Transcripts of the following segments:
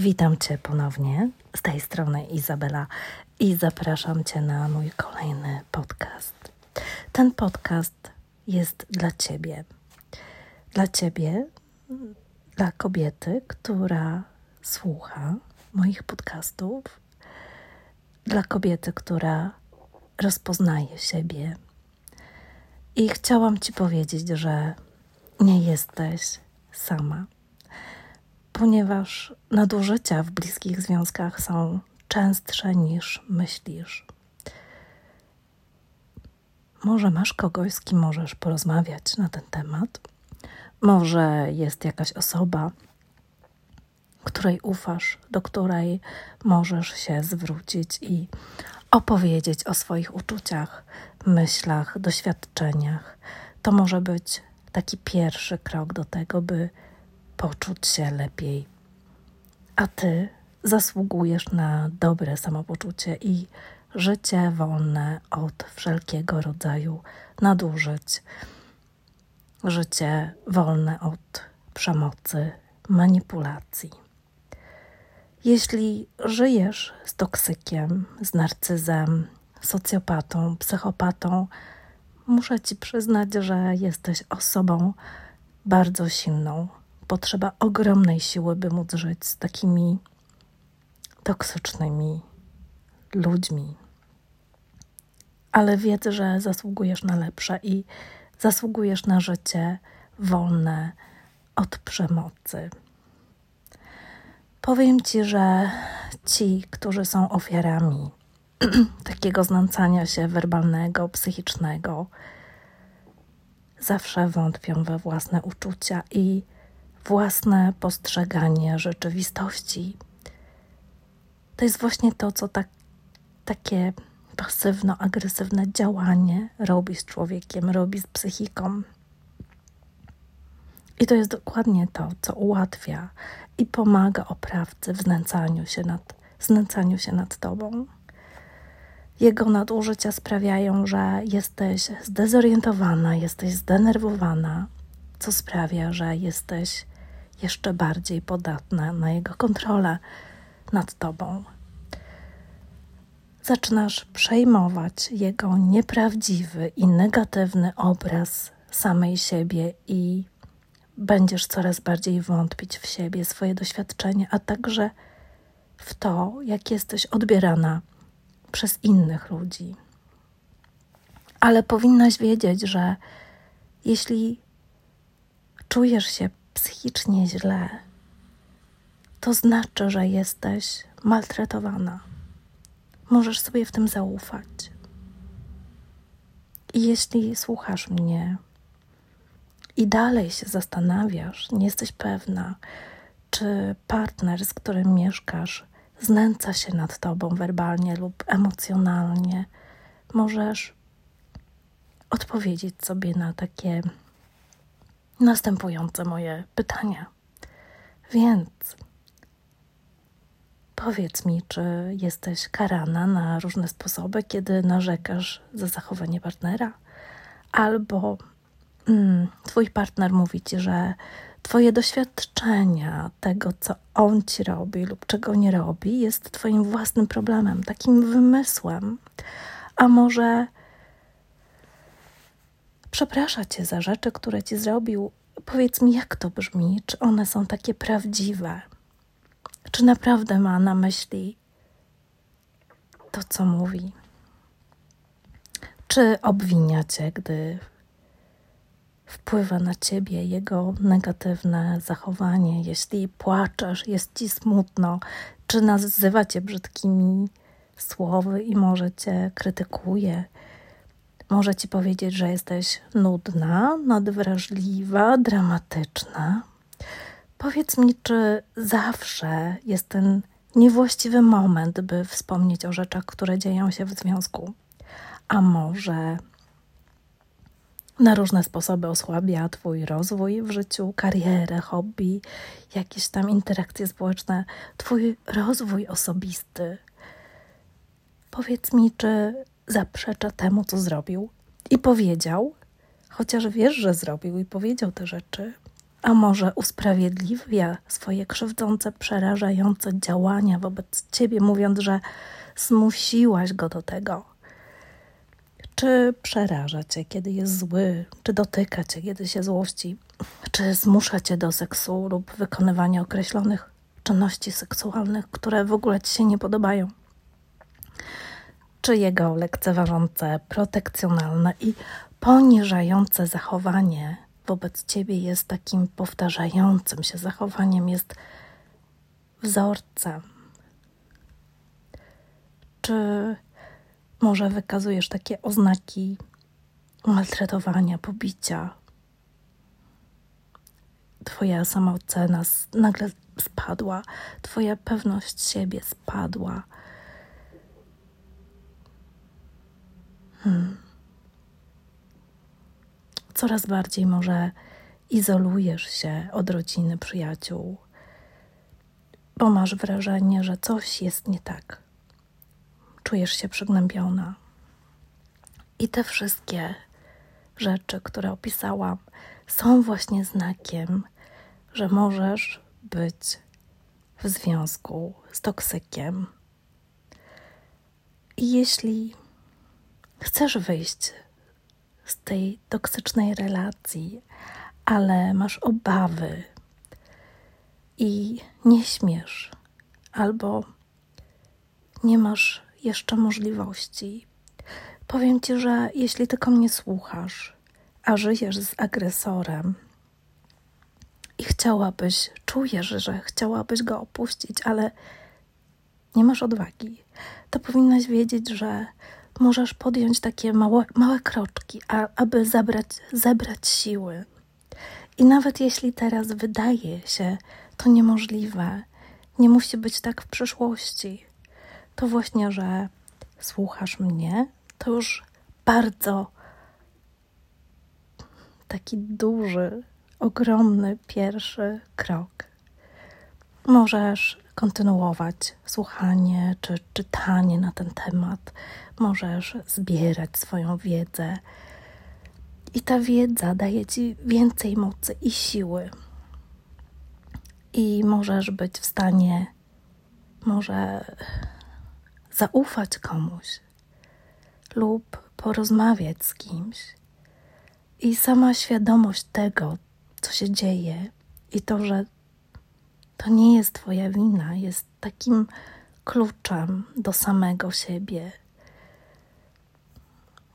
Witam Cię ponownie z tej strony Izabela i zapraszam Cię na mój kolejny podcast. Ten podcast jest dla Ciebie. Dla Ciebie, dla kobiety, która słucha moich podcastów, dla kobiety, która rozpoznaje siebie. I chciałam Ci powiedzieć, że nie jesteś sama ponieważ nadużycia w bliskich związkach są częstsze niż myślisz. Może masz kogoś, z kim możesz porozmawiać na ten temat. Może jest jakaś osoba, której ufasz, do której możesz się zwrócić i opowiedzieć o swoich uczuciach, myślach, doświadczeniach. To może być taki pierwszy krok do tego, by poczuć się lepiej. A ty zasługujesz na dobre samopoczucie i życie wolne od wszelkiego rodzaju nadużyć, życie wolne od przemocy, manipulacji. Jeśli żyjesz z toksykiem, z narcyzem, socjopatą, psychopatą, muszę ci przyznać, że jesteś osobą bardzo silną, potrzeba ogromnej siły, by móc żyć z takimi toksycznymi ludźmi. Ale wiedz, że zasługujesz na lepsze i zasługujesz na życie wolne od przemocy. Powiem ci, że ci, którzy są ofiarami takiego znęcania się werbalnego, psychicznego, zawsze wątpią we własne uczucia i własne postrzeganie rzeczywistości. To jest właśnie to, co tak, takie pasywno-agresywne działanie robi z człowiekiem, robi z psychiką. I to jest dokładnie to, co ułatwia i pomaga oprawcy w znęcaniu się nad, znęcaniu się nad tobą. Jego nadużycia sprawiają, że jesteś zdezorientowana, jesteś zdenerwowana, co sprawia, że jesteś jeszcze bardziej podatna na jego kontrolę nad tobą. Zaczynasz przejmować jego nieprawdziwy i negatywny obraz samej siebie i będziesz coraz bardziej wątpić w siebie, swoje doświadczenie, a także w to, jak jesteś odbierana przez innych ludzi. Ale powinnaś wiedzieć, że jeśli czujesz się psychicznie źle, to znaczy, że jesteś maltretowana. Możesz sobie w tym zaufać. I jeśli słuchasz mnie i dalej się zastanawiasz, nie jesteś pewna, czy partner, z którym mieszkasz, znęca się nad tobą werbalnie lub emocjonalnie, możesz odpowiedzieć sobie na takie następujące moje pytania. Więc powiedz mi, czy jesteś karana na różne sposoby, kiedy narzekasz za zachowanie partnera, albo mm, twój partner mówi ci, że Twoje doświadczenia tego, co on ci robi lub czego nie robi, jest Twoim własnym problemem, takim wymysłem. A może przeprasza cię za rzeczy, które ci zrobił. Powiedz mi, jak to brzmi? Czy one są takie prawdziwe? Czy naprawdę ma na myśli to, co mówi? Czy obwinia cię, gdy wpływa na ciebie jego negatywne zachowanie? Jeśli płaczesz, jest ci smutno, czy nazywa cię brzydkimi słowy i może cię krytykuje? Może ci powiedzieć, że jesteś nudna, nadwrażliwa, dramatyczna. Powiedz mi, czy zawsze jest ten niewłaściwy moment, by wspomnieć o rzeczach, które dzieją się w związku, a może na różne sposoby osłabia Twój rozwój w życiu, karierę, hobby, jakieś tam interakcje społeczne, Twój rozwój osobisty. Powiedz mi, czy zaprzecza temu, co zrobił i powiedział, chociaż wiesz, że zrobił i powiedział te rzeczy, a może usprawiedliwia swoje krzywdzące, przerażające działania wobec ciebie, mówiąc, że zmusiłaś go do tego. Czy przeraża cię, kiedy jest zły, czy dotyka cię, kiedy się złości, czy zmusza cię do seksu lub wykonywania określonych czynności seksualnych, które w ogóle ci się nie podobają. Czy jego lekceważące, protekcjonalne i poniżające zachowanie wobec ciebie jest takim powtarzającym się zachowaniem, jest wzorcem? Czy może wykazujesz takie oznaki maltretowania, pobicia? Twoja samoocena nagle spadła, Twoja pewność siebie spadła. Coraz bardziej może izolujesz się od rodziny, przyjaciół, bo masz wrażenie, że coś jest nie tak. Czujesz się przygnębiona. I te wszystkie rzeczy, które opisałam, są właśnie znakiem, że możesz być w związku z toksykiem. I jeśli chcesz wyjść z tej toksycznej relacji, ale masz obawy i nie śmiesz, albo nie masz jeszcze możliwości, powiem ci, że jeśli tylko mnie słuchasz, a żyjesz z agresorem, i chciałabyś, czujesz, że chciałabyś go opuścić, ale nie masz odwagi, to powinnaś wiedzieć, że możesz podjąć takie małe, małe kroczki, a, aby zabrać, zebrać siły. I nawet jeśli teraz wydaje się to niemożliwe, nie musi być tak w przyszłości, to właśnie, że słuchasz mnie, to już bardzo taki duży ogromny pierwszy krok. Możesz kontynuować słuchanie czy czytanie na ten temat, możesz zbierać swoją wiedzę. I ta wiedza daje ci więcej mocy i siły. I możesz być w stanie może zaufać komuś lub porozmawiać z kimś. I sama świadomość tego, co się dzieje i to, że to nie jest Twoja wina, jest takim kluczem do samego siebie.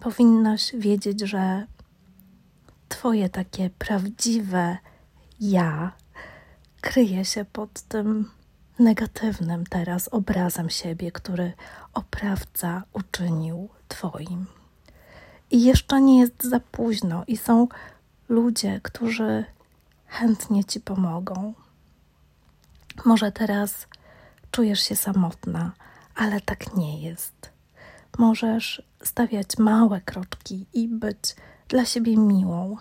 Powinnaś wiedzieć, że Twoje takie prawdziwe ja kryje się pod tym negatywnym teraz obrazem siebie, który oprawca uczynił Twoim. I jeszcze nie jest za późno, i są ludzie, którzy chętnie ci pomogą. Może teraz czujesz się samotna, ale tak nie jest. Możesz stawiać małe kroczki i być dla siebie miłą.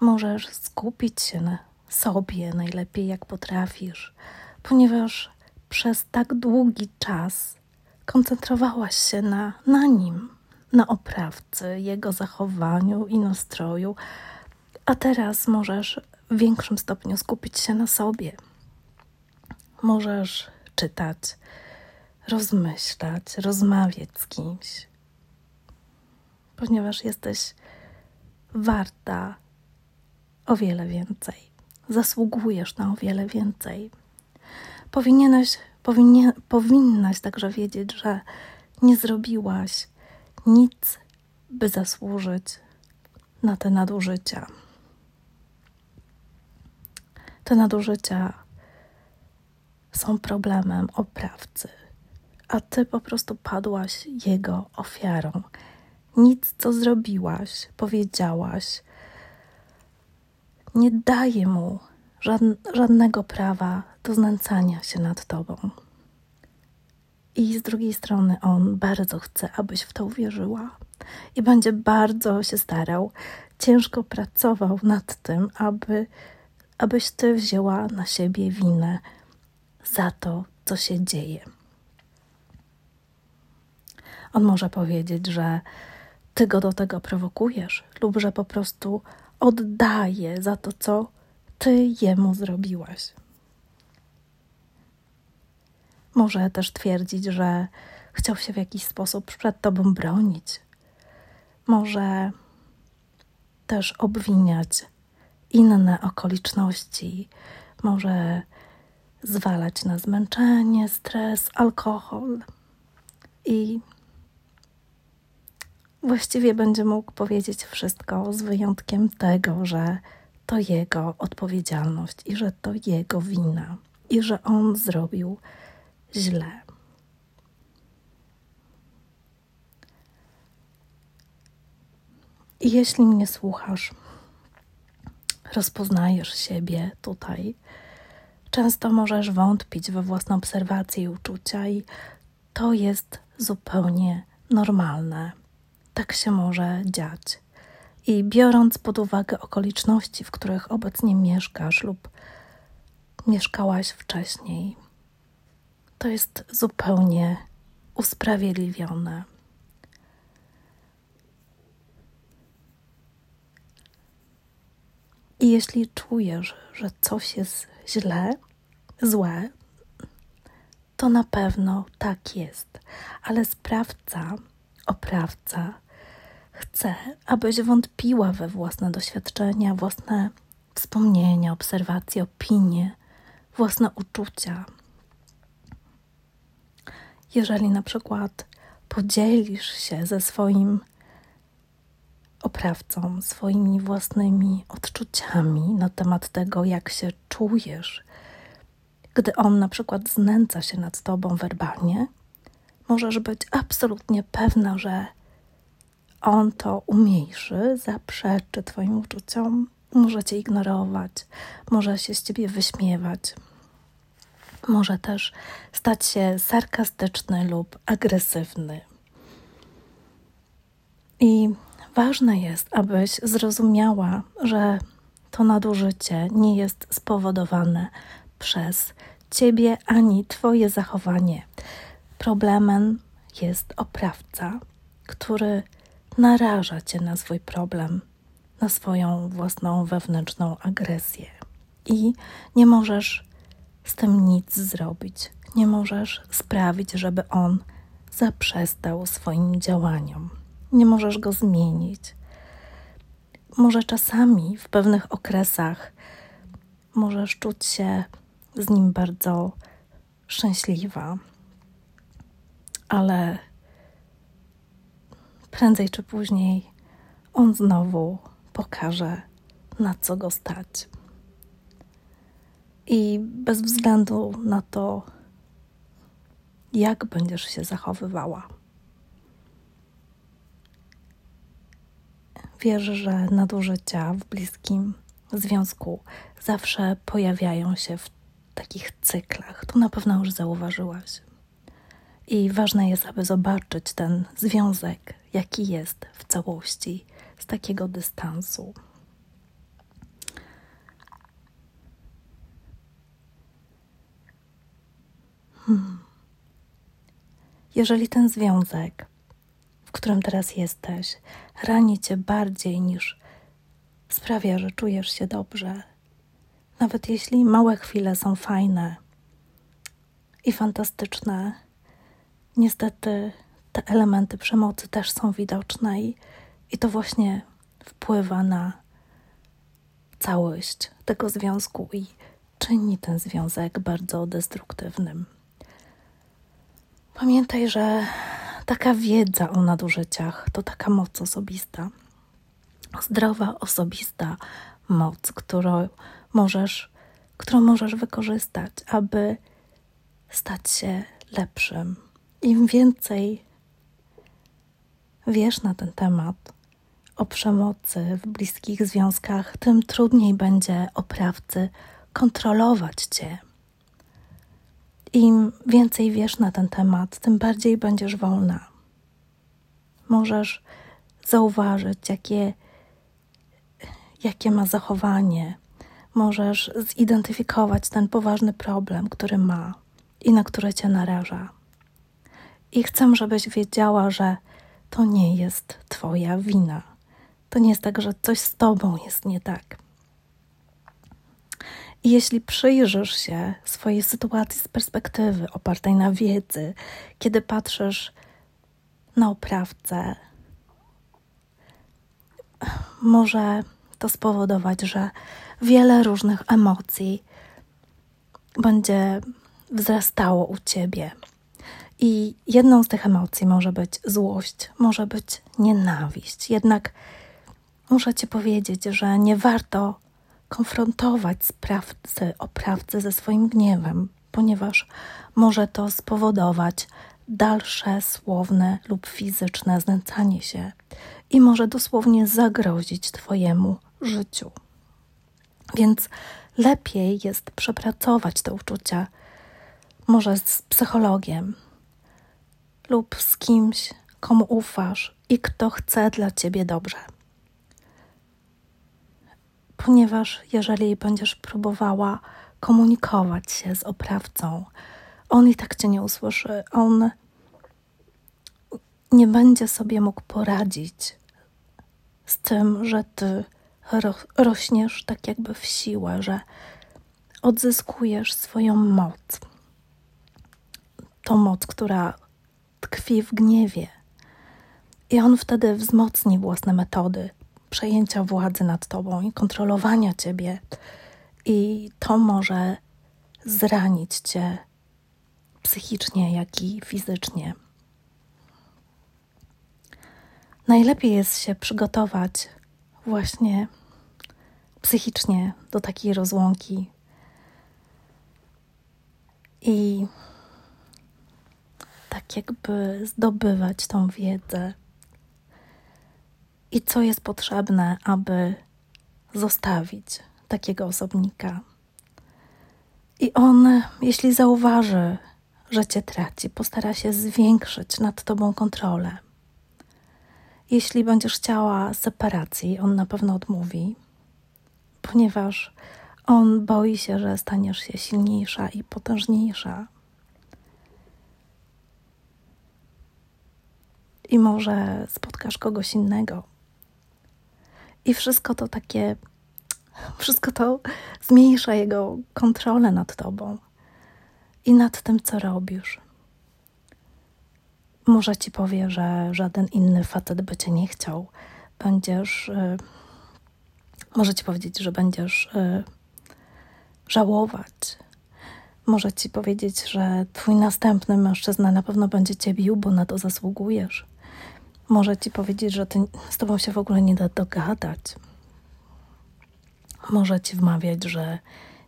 Możesz skupić się na sobie najlepiej, jak potrafisz, ponieważ przez tak długi czas koncentrowałaś się na, na nim, na oprawcy, jego zachowaniu i nastroju, a teraz możesz w większym stopniu skupić się na sobie. Możesz czytać, rozmyślać, rozmawiać z kimś, ponieważ jesteś warta o wiele więcej. Zasługujesz na o wiele więcej. Powinieneś, powinien, powinnaś także wiedzieć, że nie zrobiłaś nic, by zasłużyć na te nadużycia. Te nadużycia są problemem oprawcy, a ty po prostu padłaś jego ofiarą. Nic, co zrobiłaś, powiedziałaś, nie daje mu żadnego prawa do znęcania się nad tobą. I z drugiej strony on bardzo chce, abyś w to uwierzyła i będzie bardzo się starał, ciężko pracował nad tym, aby abyś ty wzięła na siebie winę za to, co się dzieje. On może powiedzieć, że ty go do tego prowokujesz, lub że po prostu oddaje za to, co ty jemu zrobiłaś. Może też twierdzić, że chciał się w jakiś sposób przed tobą bronić. Może też obwiniać inne okoliczności, może zwalać na zmęczenie, stres, alkohol i właściwie będzie mógł powiedzieć wszystko z wyjątkiem tego, że to jego odpowiedzialność i że to jego wina i że on zrobił źle. Jeśli mnie słuchasz, rozpoznajesz siebie tutaj, często możesz wątpić we własne obserwacje i uczucia, i to jest zupełnie normalne. Tak się może dziać. I biorąc pod uwagę okoliczności, w których obecnie mieszkasz lub mieszkałaś wcześniej, to jest zupełnie usprawiedliwione. I jeśli czujesz, że coś jest źle, złe, to na pewno tak jest. Ale sprawca, oprawca chce, abyś wątpiła we własne doświadczenia, własne wspomnienia, obserwacje, opinie, własne uczucia. Jeżeli na przykład podzielisz się ze swoim oprawcą, swoimi własnymi odczuciami na temat tego, jak się czujesz, gdy on na przykład znęca się nad tobą werbalnie, możesz być absolutnie pewna, że on to umniejszy, zaprzeczy Twoim uczuciom, może Cię ignorować, może się z Ciebie wyśmiewać, może też stać się sarkastyczny lub agresywny. I ważne jest, abyś zrozumiała, że to nadużycie nie jest spowodowane przez Ciebie ani Twoje zachowanie. Problemem jest oprawca, który naraża cię na swój problem, na swoją własną wewnętrzną agresję. I nie możesz z tym nic zrobić. Nie możesz sprawić, żeby on zaprzestał swoim działaniom. Nie możesz go zmienić. Może czasami w pewnych okresach możesz czuć się z nim bardzo szczęśliwa, ale prędzej czy później on znowu pokaże, na co go stać. I bez względu na to, jak będziesz się zachowywała. Wierzę, że nadużycia w bliskim związku zawsze pojawiają się w takich cyklach. Tu na pewno już zauważyłaś. I ważne jest, aby zobaczyć ten związek, jaki jest w całości, z takiego dystansu. Hmm. Jeżeli ten związek, w którym teraz jesteś, rani cię bardziej niż sprawia, że czujesz się dobrze, nawet jeśli małe chwile są fajne i fantastyczne, niestety te elementy przemocy też są widoczne i, i to właśnie wpływa na całość tego związku i czyni ten związek bardzo destruktywnym. Pamiętaj, że taka wiedza o nadużyciach to taka moc osobista, zdrowa, osobista moc, którą możesz, którą możesz wykorzystać, aby stać się lepszym. Im więcej wiesz na ten temat, o przemocy w bliskich związkach, tym trudniej będzie oprawcy kontrolować cię. Im więcej wiesz na ten temat, tym bardziej będziesz wolna. Możesz zauważyć, jakie, jakie ma zachowanie, możesz zidentyfikować ten poważny problem, który ma i na który cię naraża. I chcę, żebyś wiedziała, że to nie jest Twoja wina. To nie jest tak, że coś z Tobą jest nie tak. Jeśli przyjrzysz się swojej sytuacji z perspektywy opartej na wiedzy, kiedy patrzysz na oprawcę, może to spowodować, że wiele różnych emocji będzie wzrastało u ciebie. I jedną z tych emocji może być złość, może być nienawiść. Jednak muszę ci powiedzieć, że nie warto konfrontować sprawcy, oprawcy ze swoim gniewem, ponieważ może to spowodować dalsze słowne lub fizyczne znęcanie się i może dosłownie zagrozić Twojemu życiu. Więc lepiej jest przepracować te uczucia, może z psychologiem lub z kimś, komu ufasz i kto chce dla Ciebie dobrze ponieważ jeżeli będziesz próbowała komunikować się z oprawcą, on i tak cię nie usłyszy, on nie będzie sobie mógł poradzić z tym, że ty ro rośniesz tak jakby w siłę, że odzyskujesz swoją moc. Tą moc, która tkwi w gniewie. I on wtedy wzmocni własne metody, przejęcia władzy nad tobą i kontrolowania ciebie. I to może zranić cię psychicznie, jak i fizycznie. Najlepiej jest się przygotować właśnie psychicznie do takiej rozłąki i tak jakby zdobywać tą wiedzę i co jest potrzebne, aby zostawić takiego osobnika. I on, jeśli zauważy, że cię traci, postara się zwiększyć nad tobą kontrolę. Jeśli będziesz chciała separacji, on na pewno odmówi, ponieważ on boi się, że staniesz się silniejsza i potężniejsza. I może spotkasz kogoś innego. I wszystko to takie, wszystko to zmniejsza jego kontrolę nad tobą i nad tym, co robisz. Może ci powie, że żaden inny facet by cię nie chciał. Będziesz. Y, może ci powiedzieć, że będziesz y, żałować. Może ci powiedzieć, że twój następny mężczyzna na pewno będzie cię bił, bo na to zasługujesz może ci powiedzieć, że ty, z tobą się w ogóle nie da dogadać. Może ci wmawiać, że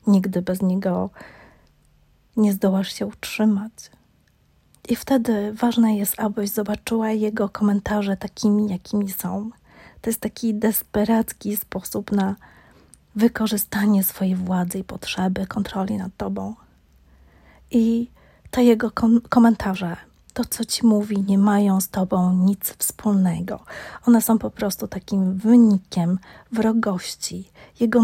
nigdy bez niego nie zdołasz się utrzymać. I wtedy ważne jest, abyś zobaczyła jego komentarze takimi, jakimi są. To jest taki desperacki sposób na wykorzystanie swojej władzy i potrzeby, kontroli nad tobą. I te jego komentarze to, co ci mówi, nie mają z tobą nic wspólnego. One są po prostu takim wynikiem wrogości, jego,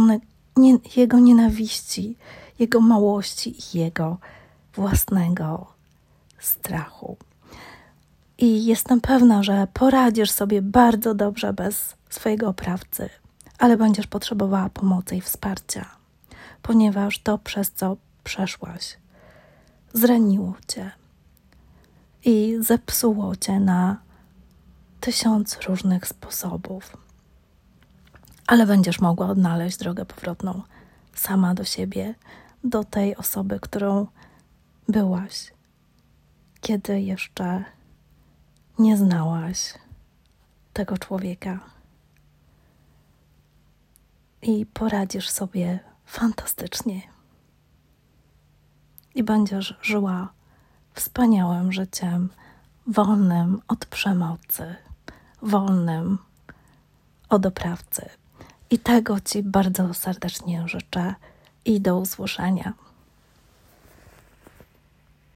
nie, jego nienawiści, jego małości i jego własnego strachu. I jestem pewna, że poradzisz sobie bardzo dobrze bez swojego oprawcy, ale będziesz potrzebowała pomocy i wsparcia, ponieważ to, przez co przeszłaś, zraniło cię i zepsuło cię na tysiąc różnych sposobów. Ale będziesz mogła odnaleźć drogę powrotną sama do siebie, do tej osoby, którą byłaś, kiedy jeszcze nie znałaś tego człowieka. I poradzisz sobie fantastycznie. I będziesz żyła wspaniałym życiem, wolnym od przemocy, wolnym od oprawcy. I tego Ci bardzo serdecznie życzę i do usłyszenia.